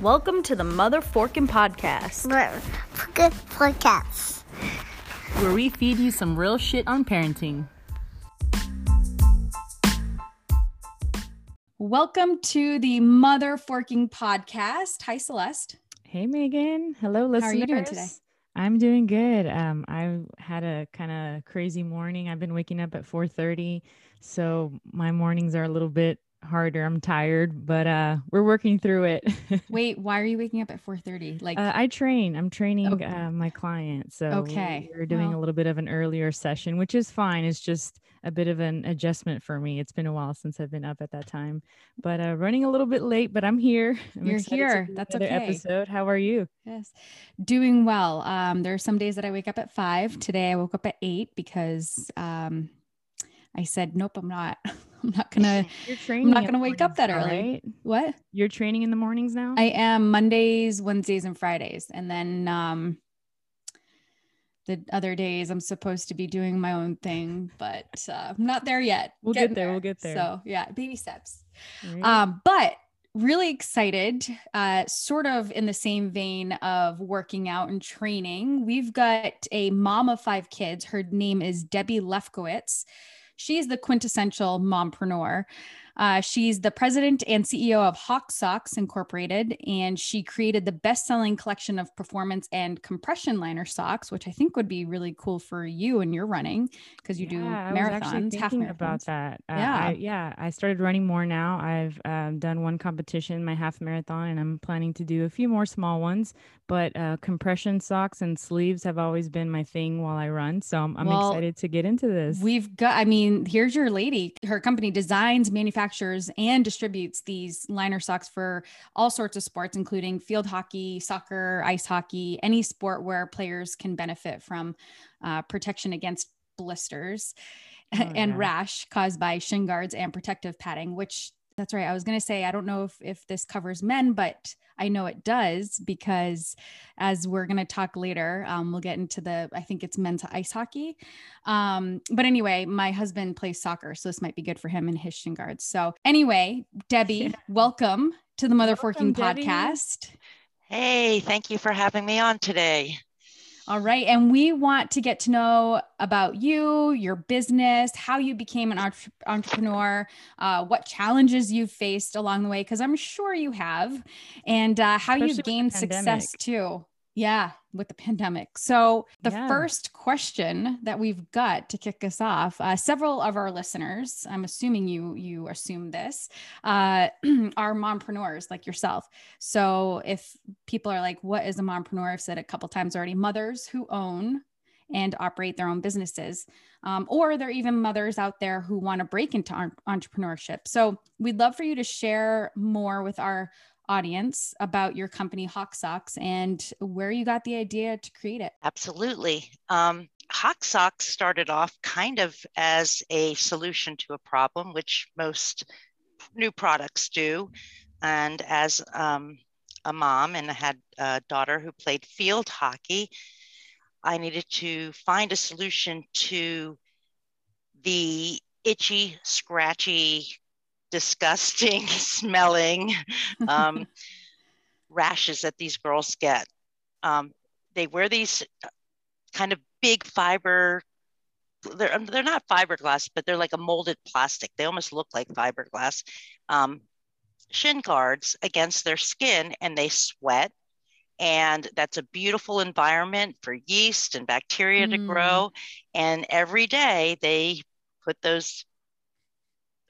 Welcome to the Mother Forkin Podcast, Good podcast. where we feed you some real shit on parenting. Welcome to the Mother Forking Podcast. Hi, Celeste. Hey Megan. Hello, listeners. How are you doing today? I'm doing good. Um, I had a kind of crazy morning. I've been waking up at 4:30, so my mornings are a little bit harder. I'm tired, but uh, we're working through it. Wait, why are you waking up at 4:30? Like, uh, I train. I'm training Okay. uh, my client, so Okay. we're doing Well- a little bit of an earlier session, which is fine. It's just a bit of an adjustment for me. It's been a while since I've been up at that time, but uh, running a little bit late. But I'm here. I'm You're here. That's okay. Episode. How are you? yes, doing well. Um, there are some days that I wake up at five. Today I woke up at eight because um, I said, nope, I'm not. I'm not gonna. You're training. I'm not gonna wake up that early. right? What? You're training in the mornings now? I am Mondays, Wednesdays, and Fridays, and then um, the other days I'm supposed to be doing my own thing, but uh, I'm not there yet. We'll Getting get there, we'll get there. So yeah, baby steps. Right? Um, but really excited, uh, sort of in the same vein of working out and training. We've got a mom of five kids. Her name is Debbie Lefkowitz. She's the quintessential mompreneur. Uh, she's the president and CEO of Hawk Socks Incorporated, and she created the best-selling collection of performance and compression liner socks, which I think would be really cool for you and your running because you do Yeah, I was actually marathons, half thinking about that. Uh, Yeah. I, yeah. I started running more now. I've um, done one competition, my half marathon, and I'm planning to do a few more small ones. But uh, compression socks and sleeves have always been my thing while I run. So I'm, I'm Well, excited to get into this. We've got, I mean, here's your lady. Her company designs, manufactures, and distributes these liner socks for all sorts of sports, including field hockey, soccer, ice hockey, any sport where players can benefit from uh, protection against blisters Oh, and yeah. rash caused by shin guards and protective padding, which that's right. I was going to say, I don't know if, if this covers men, but I know it does because as we're going to talk later, um, we'll get into the, I think it's men's ice hockey. Um, but anyway, my husband plays soccer, so this might be good for him and his shin guards. So anyway, Debbie, welcome to the Mother Forking Debbie. podcast. Hey, thank you for having me on today. All right. And we want to get to know about you, your business, how you became an entre- entrepreneur, uh, what challenges you've faced along the way, because I'm sure you have, and uh, how Especially you've gained success too. Yeah, with the pandemic. So, the Yeah. first question that we've got to kick us off, uh, several of our listeners, I'm assuming you you assume this, uh, are mompreneurs like yourself. So, if people are like, "What is a mompreneur?" I've said a couple times already. Mothers who own and operate their own businesses, um, or there are even mothers out there who want to break into entrepreneurship. So, we'd love for you to share more with our audience about your company Hawk Socks and where you got the idea to create it. Absolutely. Um, Hawk Socks started off kind of as a solution to a problem, which most new products do. And as um, a mom and I had a daughter who played field hockey, I needed to find a solution to the itchy, scratchy, disgusting, smelling um, rashes that these girls get. Um, they wear these uh, kind of big fiber. They're, um, they're not fiberglass, but they're like a molded plastic. They almost look like fiberglass um, shin guards against their skin, and they sweat. And that's a beautiful environment for yeast and bacteria to Mm. grow. And every day they put those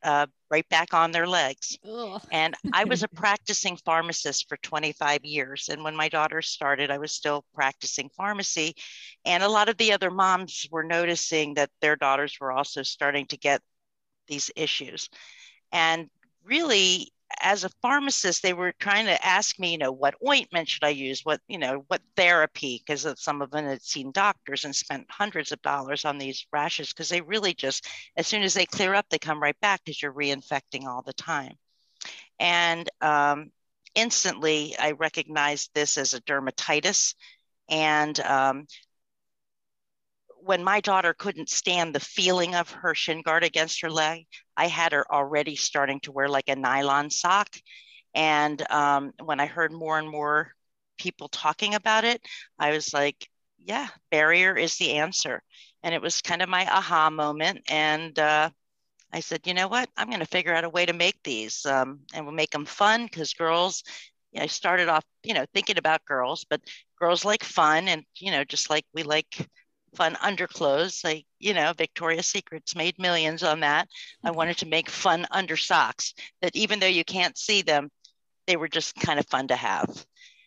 uh, right back on their legs. Ugh. And I was a practicing pharmacist for 25 years. And when my daughter started, I was still practicing pharmacy. And a lot of the other moms were noticing that their daughters were also starting to get these issues. And really, as a pharmacist, they were trying to ask me, you know, what ointment should I use? What, you know, what therapy? Because some of them had seen doctors and spent hundreds of dollars on these rashes because they really just, as soon as they clear up, they come right back because you're reinfecting all the time. And um, instantly, I recognized this as a dermatitis. And um, when my daughter couldn't stand the feeling of her shin guard against her leg, I had her already starting to wear like a nylon sock. And um, when I heard more and more people talking about it, I was like, yeah, barrier is the answer. And it was kind of my aha moment. And uh, I said, you know what? I'm going to figure out a way to make these um, and we'll make them fun because girls, you know, I started off, you know, thinking about girls, but girls like fun and, you know, just like we like fun underclothes, like, you know, Victoria's Secrets made millions on that. I wanted to make fun under socks that even though you can't see them, they were just kind of fun to have.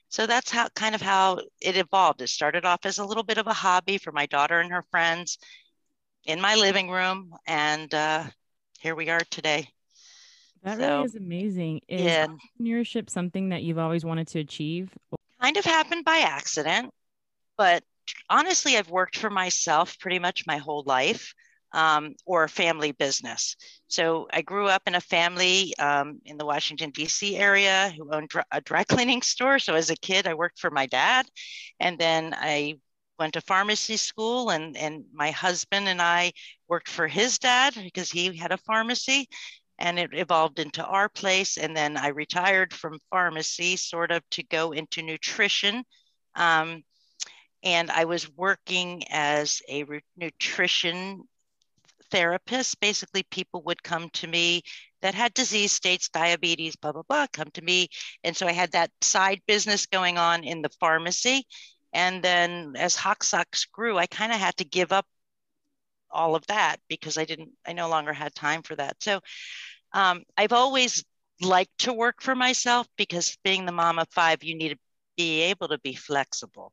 So that's how kind of how it evolved. It started off as a little bit of a hobby for my daughter and her friends in my living room. And uh, here we are today. That So, really is amazing. Is yeah. entrepreneurship something that you've always wanted to achieve? Kind of happened by accident, but honestly, I've worked for myself pretty much my whole life um, or family business. So I grew up in a family um, in the Washington, D.C. area who owned a dry cleaning store. So as a kid, I worked for my dad. And then I went to pharmacy school, and, and my husband and I worked for his dad because he had a pharmacy. And it evolved into our place. And then I retired from pharmacy, sort of to go into nutrition. Um, and I was working as a re- nutrition therapist. Basically, people would come to me that had disease states, diabetes, blah, blah, blah, come to me. And so I had that side business going on in the pharmacy. And then as Socks grew, I kind of had to give up all of that because I didn't, I no longer had time for that. So um, I've always liked to work for myself because being the mom of five, you need to be able to be flexible.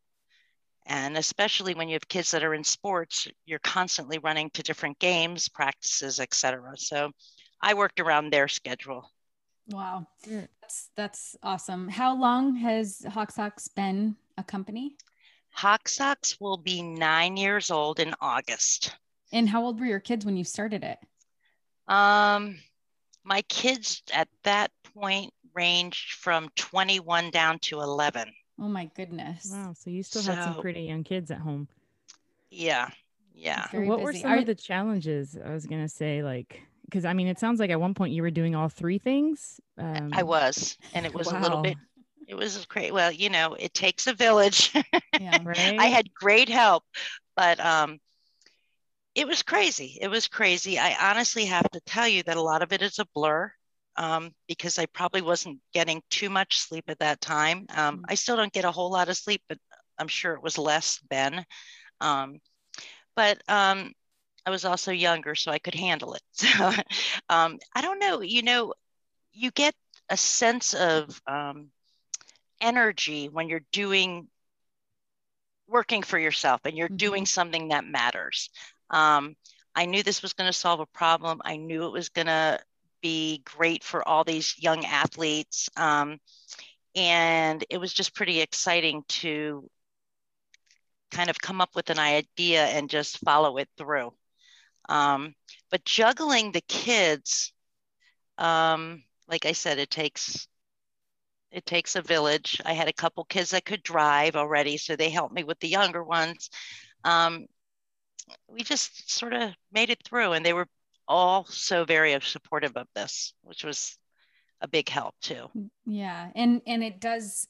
And especially when you have kids that are in sports, you're constantly running to different games, practices, etc. So I worked around their schedule. Wow. That's that's awesome. How long has Hawk Socks been a company? Hawk Socks will be nine years old in August. And how old were your kids when you started it? Um, my kids at that point ranged from 21 down to 11. Oh my goodness. Wow. So you still had some pretty young kids at home. Yeah, yeah. That's very what were some Are- of the challenges? I was gonna say, like, because I mean, it sounds like at one point you were doing all three things. Um, I was, and it was a little bit. It was great. Well, you know, it takes a village. Yeah. right. I had great help, but um, it was crazy. It was crazy. I honestly have to tell you that a lot of it is a blur um, because I probably wasn't getting too much sleep at that time. Um, Mm. I still don't get a whole lot of sleep, but I'm sure it was less then. Um, but um, I was also younger, so I could handle it. So um, I don't know. You know, you get a sense of um, energy when you're doing working for yourself and you're doing something that matters. Um, I knew this was going to solve a problem. I knew it was going to be great for all these young athletes. Um, and it was just pretty exciting to kind of come up with an idea and just follow it through. Um, but juggling the kids, um, like I said, it takes it takes a village. I had a couple kids that could drive already, so they helped me with the younger ones. Um, we just sort of made it through, and they were all so very supportive of this, which was a big help too. Yeah. And and it does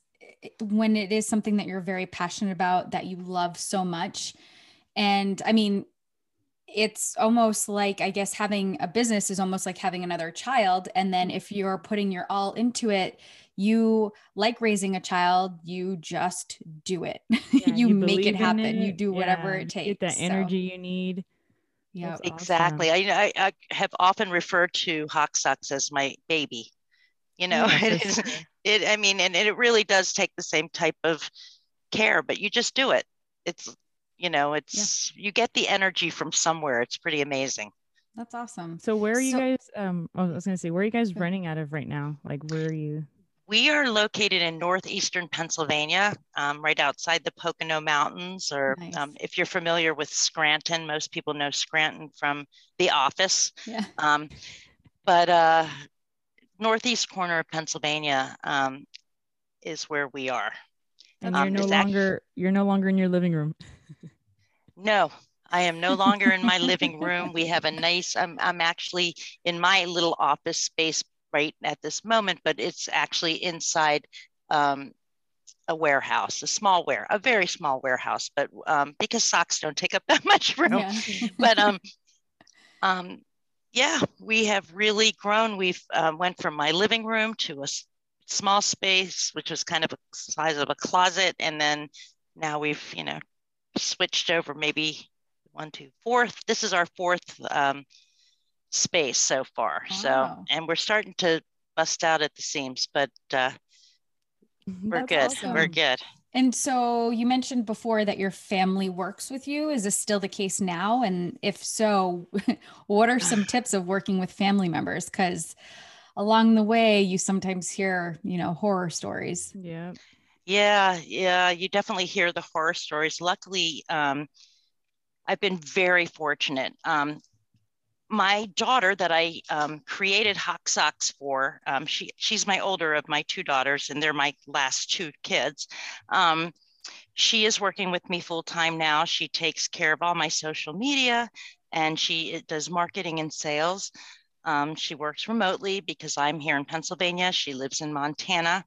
when it is something that you're very passionate about that you love so much. And I mean, it's almost like I guess having a business is almost like having another child. And then if you're putting your all into it, you like raising a child, you just do it. Yeah, you, make it in happen. You do whatever Yeah, it takes. Get that So, energy you need. Yeah. That's awesome. Exactly. I, I, I have often referred to Hawk Socks as my baby. You know, Yeah, it for is, sure. it, I mean, and it really does take the same type of care, but you just do it. It's, you know, it's, you get the energy from somewhere. It's pretty amazing. That's awesome. So where are you So- guys? Um, I was gonna say, where are you guys running out of right now? Like, where are you? We are located in northeastern Pennsylvania, um, right outside the Pocono Mountains. Or Nice. um, if you're familiar with Scranton, most people know Scranton from The Office. Yeah. Um, but uh, northeast corner of Pennsylvania um, is where we are. And Um, you're no longer you're no longer in your living room. No, I am no longer in my living room. We have a nice. I'm I'm actually in my little office space right at this moment, but it's actually inside um, a warehouse, a small ware, a very small warehouse, but um, because socks don't take up that much room. Yeah. but um, um, yeah, we have really grown. We've uh, went from my living room to a small space, which was kind of a size of a closet, and then now we've you know switched over maybe one, two, fourth. This is our fourth um, space so far. So, and we're starting to bust out at the seams, but uh, we're That's good. Awesome. We're good. And so you mentioned before that your family works with you. Is this still the case now? And if so, what are some tips of working with family members? Because along the way, you sometimes hear, you know, horror stories. Yeah. Yeah. Yeah. You definitely hear the horror stories. Luckily, um, I've been very fortunate. Um, my daughter that I um, created Hawk Socks for, um, she she's my older of my two daughters, and they're my last two kids. Um, she is working with me full time now. She takes care of all my social media, and she does marketing and sales. Um, she works remotely because I'm here in Pennsylvania. She lives in Montana,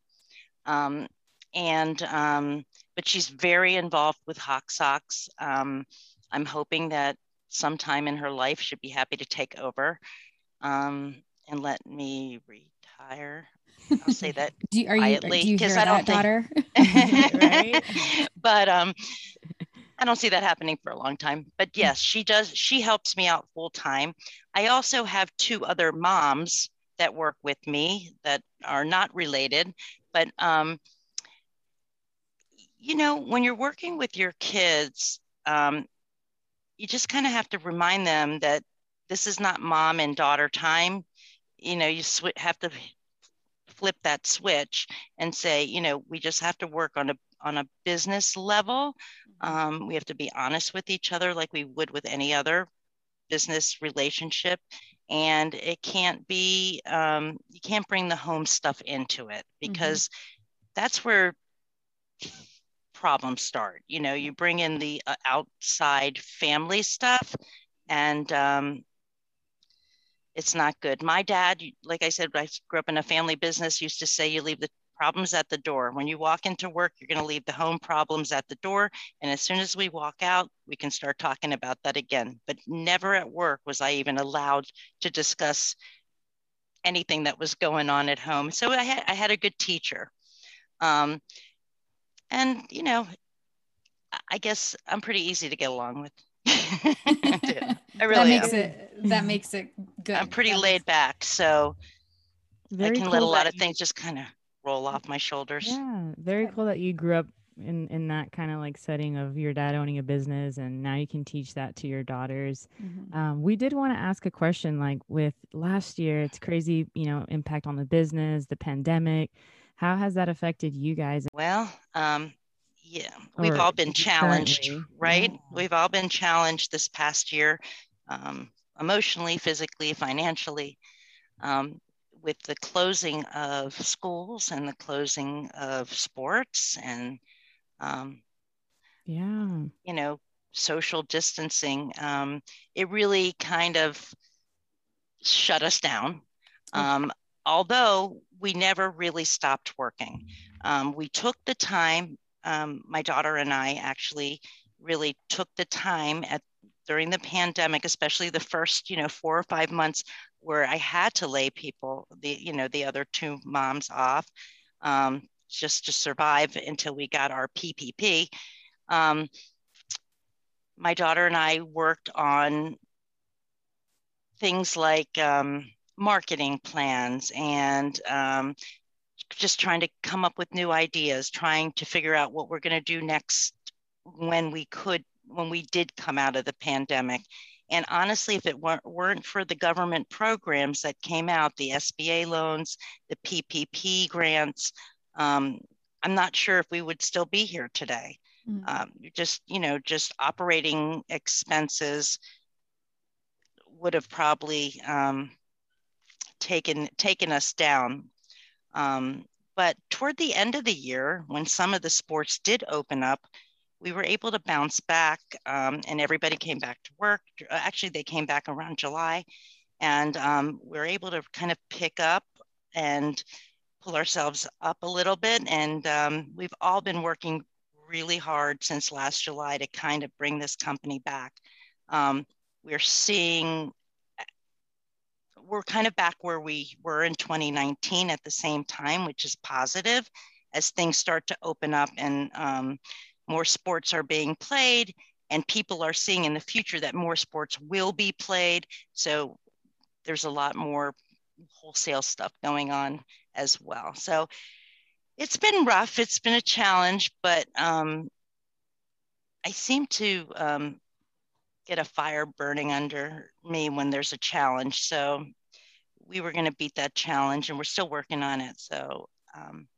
um, and um, but she's very involved with Hawk Socks. I'm hoping that sometime in her life should be happy to take over um, and let me retire. I'll say that do you, are quietly because I don't daughter? think, but um, I don't see that happening for a long time. But hmm. yes, she does. She helps me out full time. I also have two other moms that work with me that are not related, but um, you know, when you're working with your kids, um, you just kind of have to remind them that this is not mom and daughter time. You know, you sw- have to flip that switch and say, you know, we just have to work on a on a business level. Mm-hmm. Um, we have to be honest with each other like we would with any other business relationship. And it can't be, um, you can't bring the home stuff into it mm-hmm. because mm-hmm. that's where problems start. You know, you bring in the uh, outside family stuff, and um, it's not good. My dad, like I said, I grew up in a family business, used to say you leave the problems at the door. When you walk into work, you're going to leave the home problems at the door. And as soon as we walk out, we can start talking about that again. But never at work was I even allowed to discuss anything that was going on at home. So I had, I had a good teacher. Um, and you know i guess i'm pretty easy to get along with. I really that makes am. it that makes it good. I'm pretty laid back so very i can cool let a lot of things just kind of roll off my shoulders. Yeah very cool that you grew up in in that kind of like setting of your dad owning a business and now you can teach that to your daughters. Mm-hmm. um, we did want to ask a question like with last year it's crazy you know impact on the business the pandemic how has that affected you guys? Well, um, yeah, we've or all been challenged, currently. right? Yeah. We've all been challenged this past year, um, emotionally, physically, financially, um, with the closing of schools and the closing of sports and, um, yeah, you know, social distancing. Um, it really kind of shut us down. Um, although we never really stopped working. Um, we took the time, um, my daughter and I actually really took the time at during the pandemic, especially the first, you know, four or five months where I had to lay people, the, you know, the other two moms off um, just to survive until we got our PPP. Um, my daughter and I worked on things like um, marketing plans and um, just trying to come up with new ideas, trying to figure out what we're going to do next when we could, when we did come out of the pandemic. And honestly, if it weren't, weren't for the government programs that came out, the SBA loans, the PPP grants, um, I'm not sure if we would still be here today. Mm-hmm. Um, just, you know, just operating expenses would have probably um, taken taken us down. Um, but toward the end of the year, when some of the sports did open up, we were able to bounce back um, and everybody came back to work. Actually, they came back around July and um, we were able to kind of pick up and pull ourselves up a little bit. And um, we've all been working really hard since last July to kind of bring this company back. Um, we're seeing, we're kind of back where we were in 2019 at the same time, which is positive as things start to open up and um, more sports are being played and people are seeing in the future that more sports will be played. So there's a lot more wholesale stuff going on as well. So it's been rough. It's been a challenge, but um, I seem to um, get a fire burning under me when there's a challenge. So we were going to beat that challenge, and we're still working on it. So, um,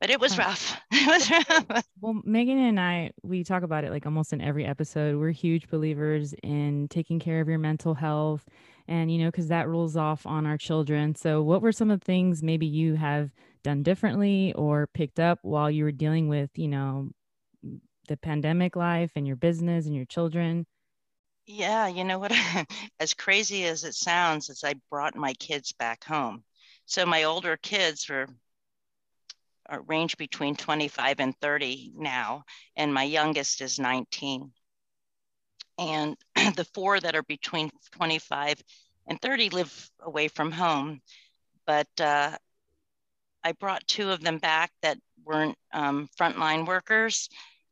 but it was rough. it was rough. Well, Megan and I, we talk about it like almost in every episode. We're huge believers in taking care of your mental health and you know because that rolls off on our children so what were some of the things maybe you have done differently or picked up while you were dealing with you know the pandemic life and your business and your children yeah you know what as crazy as it sounds is i brought my kids back home so my older kids were are range between 25 and 30 now and my youngest is 19 and the four that are between 25 and 30 live away from home. But uh, I brought two of them back that weren't um, frontline workers.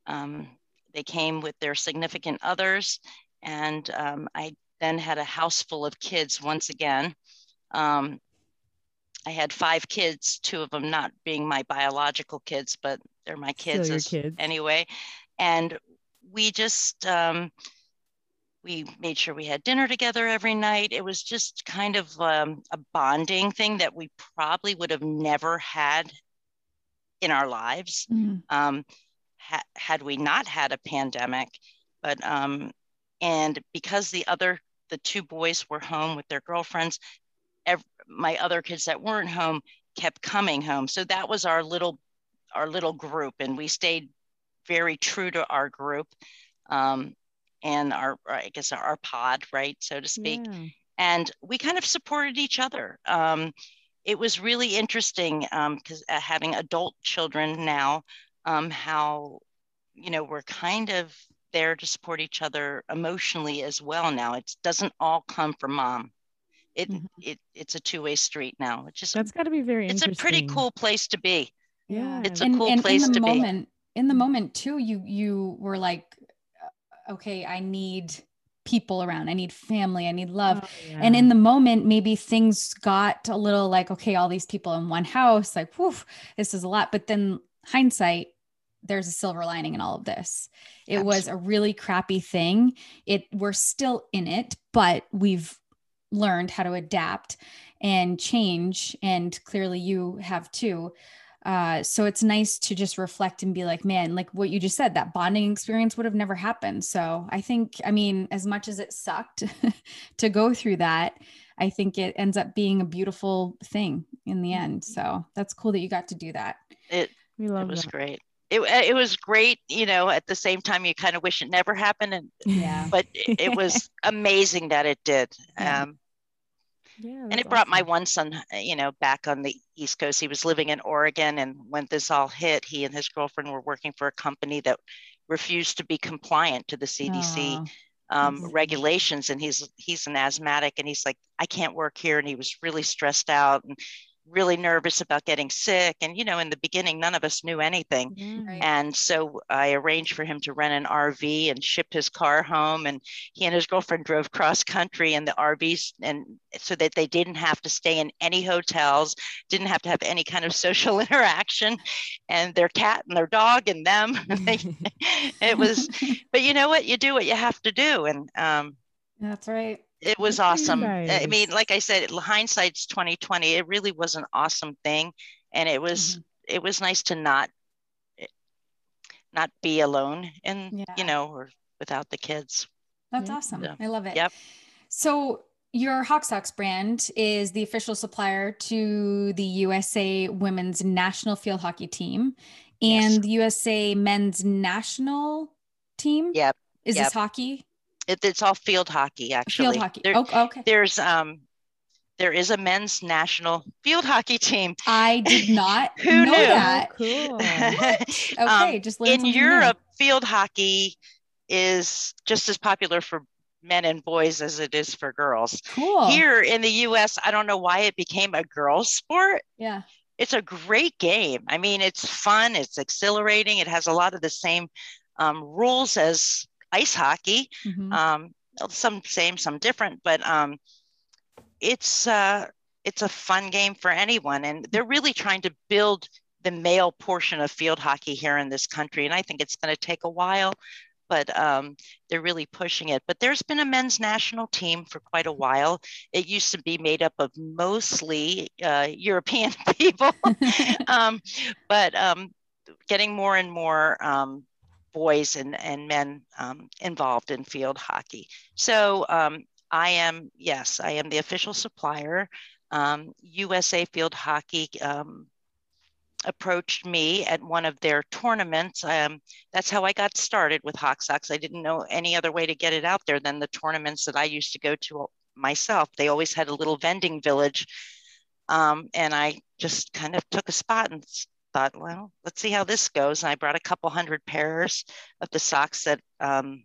Um, they came with their significant others, and um, I then had a house full of kids once again. Um, I had five kids, two of them not being my biological kids, but they're my kids, as, kids. anyway. And we just um, we made sure we had dinner together every night. It was just kind of um, a bonding thing that we probably would have never had in our lives mm-hmm. um, ha- had we not had a pandemic. But um, and because the other the two boys were home with their girlfriends, ev- my other kids that weren't home kept coming home. So that was our little our little group, and we stayed very true to our group. Um, and our, I guess, our pod, right, so to speak. Yeah. And we kind of supported each other. Um, it was really interesting because um, uh, having adult children now, um, how, you know, we're kind of there to support each other emotionally as well now. It doesn't all come from mom. It, mm-hmm. it it's a two way street now. It's just that's got to be very. It's a pretty cool place to be. Yeah, it's a and, cool and place in the to moment, be. In the moment too, you you were like okay, I need people around. I need family. I need love. Oh, yeah. And in the moment, maybe things got a little like, okay, all these people in one house, like, whew, this is a lot. But then hindsight, there's a silver lining in all of this. It Absolutely. was a really crappy thing. It we're still in it, but we've learned how to adapt and change. And clearly you have too. Uh, so it's nice to just reflect and be like, man, like what you just said, that bonding experience would have never happened. So I think, I mean, as much as it sucked to go through that, I think it ends up being a beautiful thing in the end. So that's cool that you got to do that. It, we love it was that. great. It, it was great, you know, at the same time, you kind of wish it never happened. And, yeah, but it, it was amazing that it did. Yeah. Um, yeah, and it brought awesome. my one son, uh, you know, back on the East Coast. He was living in Oregon, and when this all hit, he and his girlfriend were working for a company that refused to be compliant to the CDC oh, um, regulations. And he's he's an asthmatic, and he's like, I can't work here, and he was really stressed out. And really nervous about getting sick. And, you know, in the beginning, none of us knew anything. Mm-hmm. And so I arranged for him to rent an RV and ship his car home. And he and his girlfriend drove cross country in the RVs and so that they didn't have to stay in any hotels, didn't have to have any kind of social interaction. And their cat and their dog and them. it was, but you know what? You do what you have to do. And um, that's right it was awesome. I mean, like I said, hindsight's 2020. It really was an awesome thing. And it was mm-hmm. it was nice to not not be alone and yeah. you know, or without the kids. That's yeah. awesome. I love it. Yep. So your Hawk Socks brand is the official supplier to the USA women's national field hockey team and yes. the USA men's national team. Yep. Is yep. this hockey? It, it's all field hockey, actually. Field hockey. There, oh, okay. There's um, there is a men's national field hockey team. I did not Who know knew? that. cool. Okay, Um, just in something new. Europe, field hockey is just as popular for men and boys as it is for girls. Cool. Here in the US, I don't know why it became a girls' sport. yeah. It's a great game. I mean, it's fun, it's exhilarating, it has a lot of the same um, rules as ice hockey. Mhm. Um, some same, some different, but um, it's uh, it's a fun game for anyone, and they're really trying to build the male portion of field hockey here in this country, and I think it's going to take a while, but um, they're really pushing it. But there's been a men's national team for quite a while. It used to be made up of mostly uh, European people, um, but um, getting more and more um, boys and, and men um, involved in field hockey. So um, I am, yes, I am the official supplier. Um, USA Field Hockey um, approached me at one of their tournaments. Um, that's how I got started with Hawk Socks. I didn't know any other way to get it out there than the tournaments that I used to go to myself. They always had a little vending village. Um, and I just kind of took a spot and thought, well, let's see how this goes. And I brought a couple hundred pairs of the socks that um,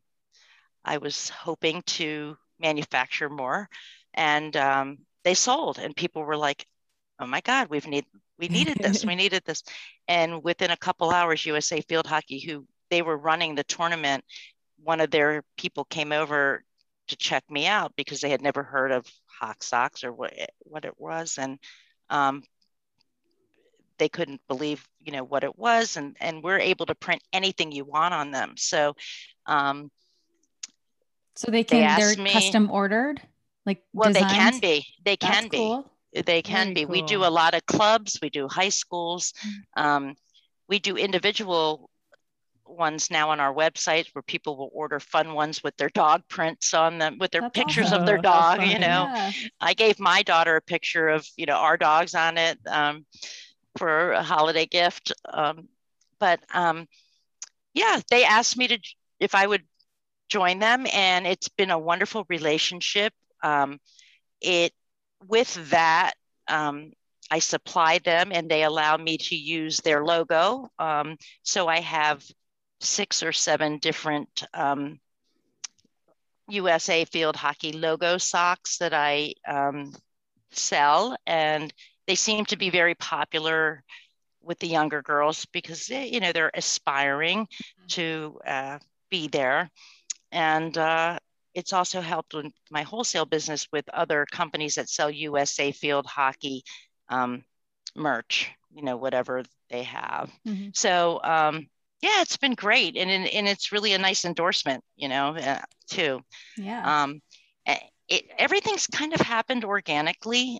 I was hoping to manufacture more. And um, they sold, and people were like, oh my God, we've need we needed this, we needed this. And within a couple hours, USA Field Hockey, who they were running the tournament, one of their people came over to check me out because they had never heard of Hawk Socks or what it, what it was, and um, they couldn't believe you know what it was, and and we're able to print anything you want on them. So um, so they they can asked they're me- custom ordered, like well, they can be, they That's can be. cool. They can Very be. We do a lot of clubs, we do high schools, Mm. um, we do individual ones now on our website where people will order fun ones with their dog prints on them, with their That's pictures of their dog. You know, Yeah. I gave my daughter a picture of you know our dogs on it um, for a holiday gift. Um, but um, yeah, they asked me to if I would join them, and it's been a wonderful relationship. Um, it with that, um, I supply them, and they allow me to use their logo. Um, so I have six or seven different um, USA Field Hockey logo socks that I um, sell, and they seem to be very popular with the younger girls because they, you know they're aspiring to uh, be there, and uh, it's also helped with my wholesale business with other companies that sell USA Field Hockey um, merch, you know whatever they have. Mhm. So um, yeah, it's been great, and and and it's really a nice endorsement, you know, uh, too. Yeah. Um, eh, it, everything's kind of happened organically.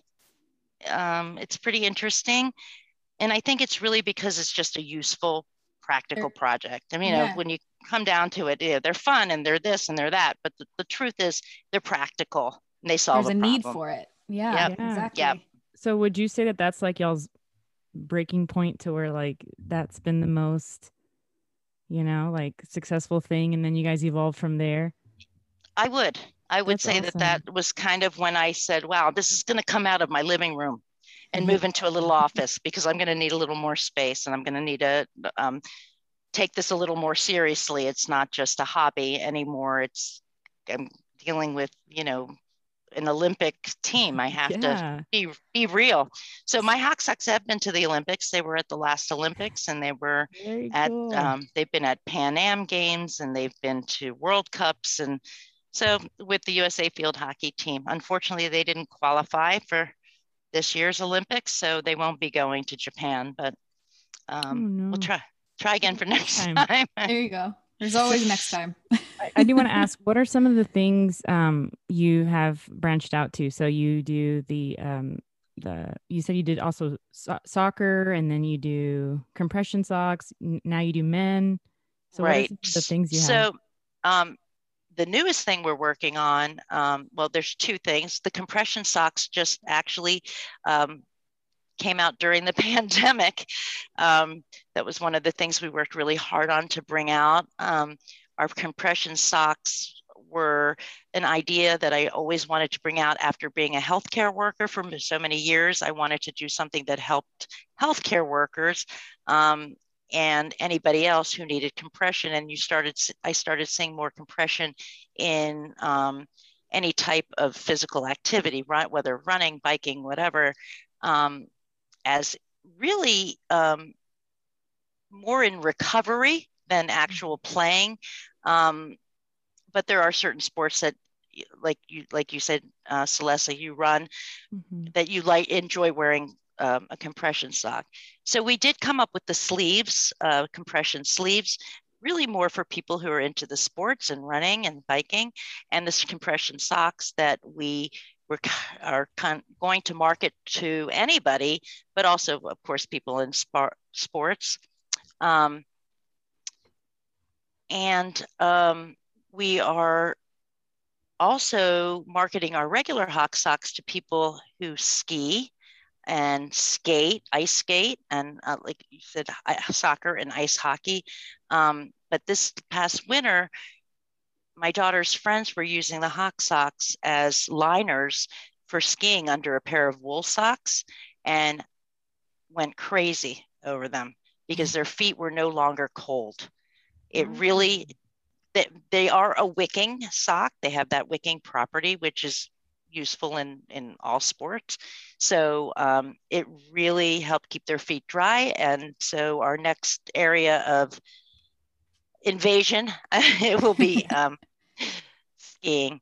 Um, it's pretty interesting. And I think it's really because it's just a useful, practical project. I mean, you know, when you come down to it, yeah, they're fun and they're this and they're that. But the, the truth is, they're practical and they solve There's a a need for it. Yeah. Yep. Yeah. Exactly. Yep. So would you say that that's like y'all's breaking point to where like that's been the most, you know, like successful thing, and then you guys evolved from there? I would. I would That's say that that was kind of when I said, wow, this is going to come out of my living room and Mm-hmm. move into a little office because I'm going to need a little more space and I'm going to need to um, take this a little more seriously. It's not just a hobby anymore. It's, I'm dealing with, you know, an Olympic team. I have to be, be real. So my Hawk Socks have been to the Olympics. They were at the last Olympics and they were Very at cool. um, they've been at Pan Am games and they've been to World Cups and so with the USA field hockey team, unfortunately they didn't qualify for this year's Olympics, so they won't be going to Japan. But oh, um, no. we'll try try again for next time. time. There you go. There's always next time. I, I do want to ask, what are some of the things um you have branched out to? So you do the um the you said you did also so- soccer, and then you do compression socks. n- Now you do men. So what are right. the things you have? so um, the newest thing we're working on, um, well, there's two things. The compression socks just actually um, came out during the pandemic. Um, that was one of the things we worked really hard on to bring out. Um, our compression socks were an idea that I always wanted to bring out after being a healthcare worker for so many years. I wanted to do something that helped healthcare workers um, and anybody else who needed compression. And you started, I started seeing more compression in um, any type of physical activity, right? Whether running, biking, whatever, um, as really um, more in recovery than actual playing. Um, but there are certain sports that like you like you said uh, celeste you run mm-hmm. that you like enjoy wearing um, a compression sock. So we did come up with the sleeves uh, compression sleeves really more for people who are into the sports and running and biking and this compression socks that we are con- going to market to anybody but also of course people in spar- sports. Um, and um, we are also marketing our regular Hawk socks to people who ski and skate, ice skate, and uh, like you said, soccer and ice hockey. Um, but this past winter, my daughter's friends were using the Hawk socks as liners for skiing under a pair of wool socks and went crazy over them because their feet were no longer cold. It really they, they are a wicking sock. They have that wicking property, which is useful in, in all sports. So um, it really helped keep their feet dry. And so our next area of invasion, it will be um, skiing.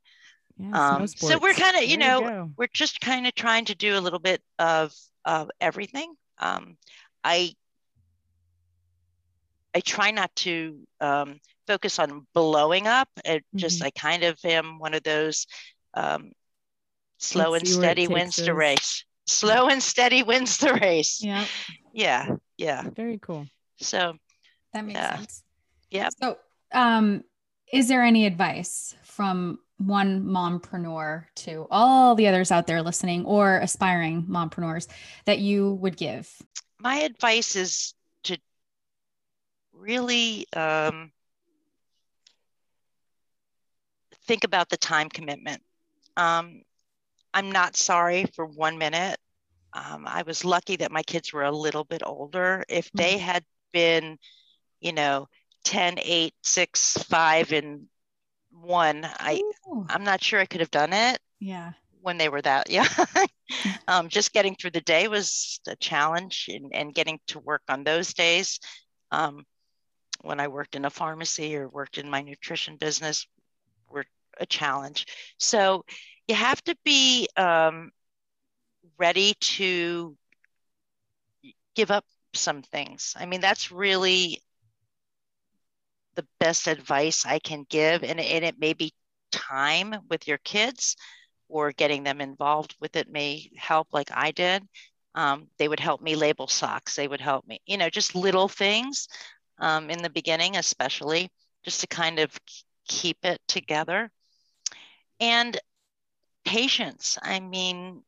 Yeah, um, so we're kind of, you there know, you we're just kind of trying to do a little bit of, of everything. Um, I I try not to um, focus on blowing up. It mm-hmm. just I kind of am one of those um, slow Let's and steady wins the race. Slow and steady wins the race. Yeah. Yeah. Yeah. Very cool. So that makes yeah. sense. Yeah. So um is there any advice from one mompreneur to all the others out there listening or aspiring mompreneurs that you would give? My advice is to really um, think about the time commitment. Um, I'm not sorry for one minute. Um, I was lucky that my kids were a little bit older. If they mm-hmm. had been, you know, 10, 8, 6, 5, and 1, I, I'm not sure I could have done it. Yeah. When they were that, yeah. um, just getting through the day was a challenge and, and getting to work on those days. Um, when I worked in a pharmacy or worked in my nutrition business were a challenge. So you have to be um, ready to give up some things. I mean, that's really the best advice I can give. And, and it may be time with your kids or getting them involved with it may help, like I did. Um, they would help me label socks. They would help me, you know, just little things um, in the beginning, especially just to kind of keep it together. And patience. I mean,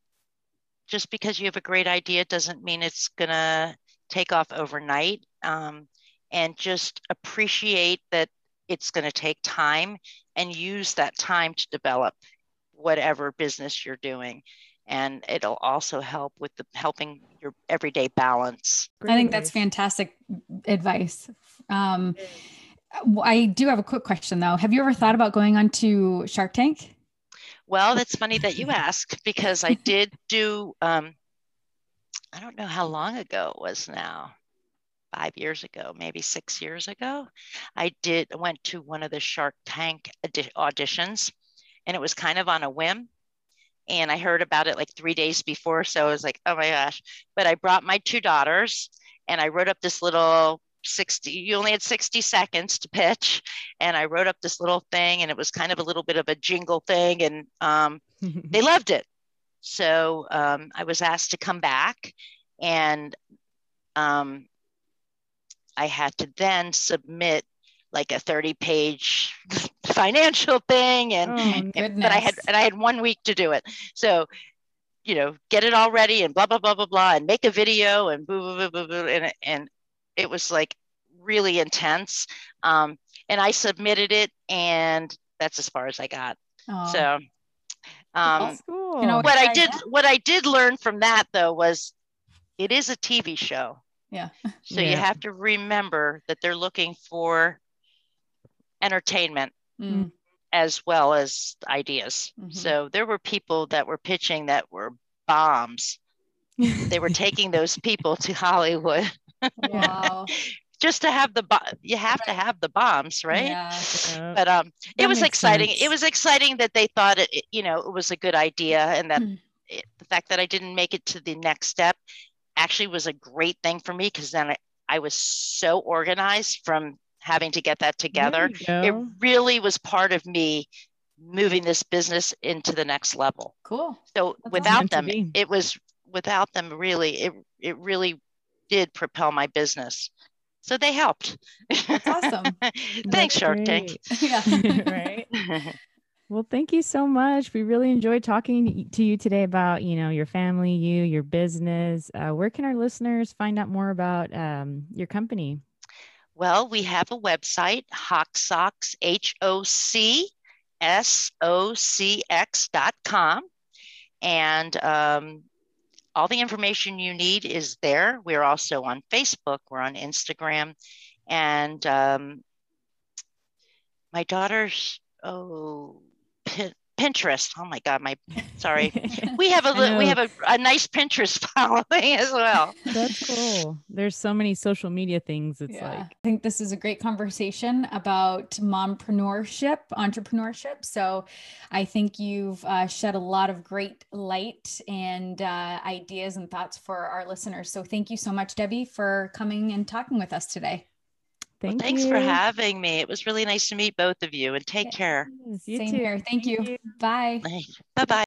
just because you have a great idea doesn't mean it's going to take off overnight. Um, and just appreciate that it's going to take time and use that time to develop whatever business you're doing and it'll also help with the helping your everyday balance. I think that's fantastic advice. Um, I do have a quick question though. Have you ever thought about going on to Shark Tank? Well, that's funny that you ask because I did do. Um, I don't know how long ago it was now. Five years ago, maybe six years ago, I did went to one of the Shark Tank auditions, and it was kind of on a whim and I heard about it like three days before. So I was like, oh my gosh. But I brought my two daughters and I wrote up this little 60, you only had 60 seconds to pitch. And I wrote up this little thing and it was kind of a little bit of a jingle thing and um, they loved it. So um, I was asked to come back and um, I had to then submit like a 30 page financial thing and, oh, and but I had and I had one week to do it. So, you know, get it all ready and blah blah blah blah blah and make a video and boo boo boo boo, boo and and it was like really intense. Um, and I submitted it and that's as far as I got. Oh, So, um, cool. You know, what I did, that. what I did learn from that though was, it is a TV show. Yeah. So you have to remember that they're looking for entertainment Mm, as well as ideas. Mhm. So there were people that were pitching that were bombs. They were taking those people to Hollywood wow. just to have the bo- you have to have the bombs, right? Yeah. Yeah. But um it That was exciting. sense. It was exciting that they thought it, it- you know, it was a good idea and that Mm. it, the fact that I didn't make it to the next step actually was a great thing for me because then I, I was so organized from having to get that together. It really was part of me moving this business into the next level. Cool. So That's without meant them, it was without them really it it really did propel my business. So they helped. That's awesome. Thanks, That's Shark Tank. yeah. right. Well, thank you so much. We really enjoyed talking to you today about, you know, your family, you, your business. Uh, where can our listeners find out more about um, your company? Well, we have a website, Hawk Socks, H O C S O C X dot com. And um, all the information you need is there. We're also on Facebook, we're on Instagram. And um, my daughter's, oh, Pinterest. Oh my God, my, sorry. We have a we have a, a nice Pinterest following as well. That's cool. There's so many social media things. It's yeah. like, I think this is a great conversation about mompreneurship, entrepreneurship. So I think you've uh, shed a lot of great light and uh, ideas and thoughts for our listeners. So thank you so much, Debbie, for coming and talking with us today. Thank well, thanks you. for having me. It was really nice to meet both of you and take yes. care. You Same too. here. Thank, Thank you. you. Bye. Bye bye.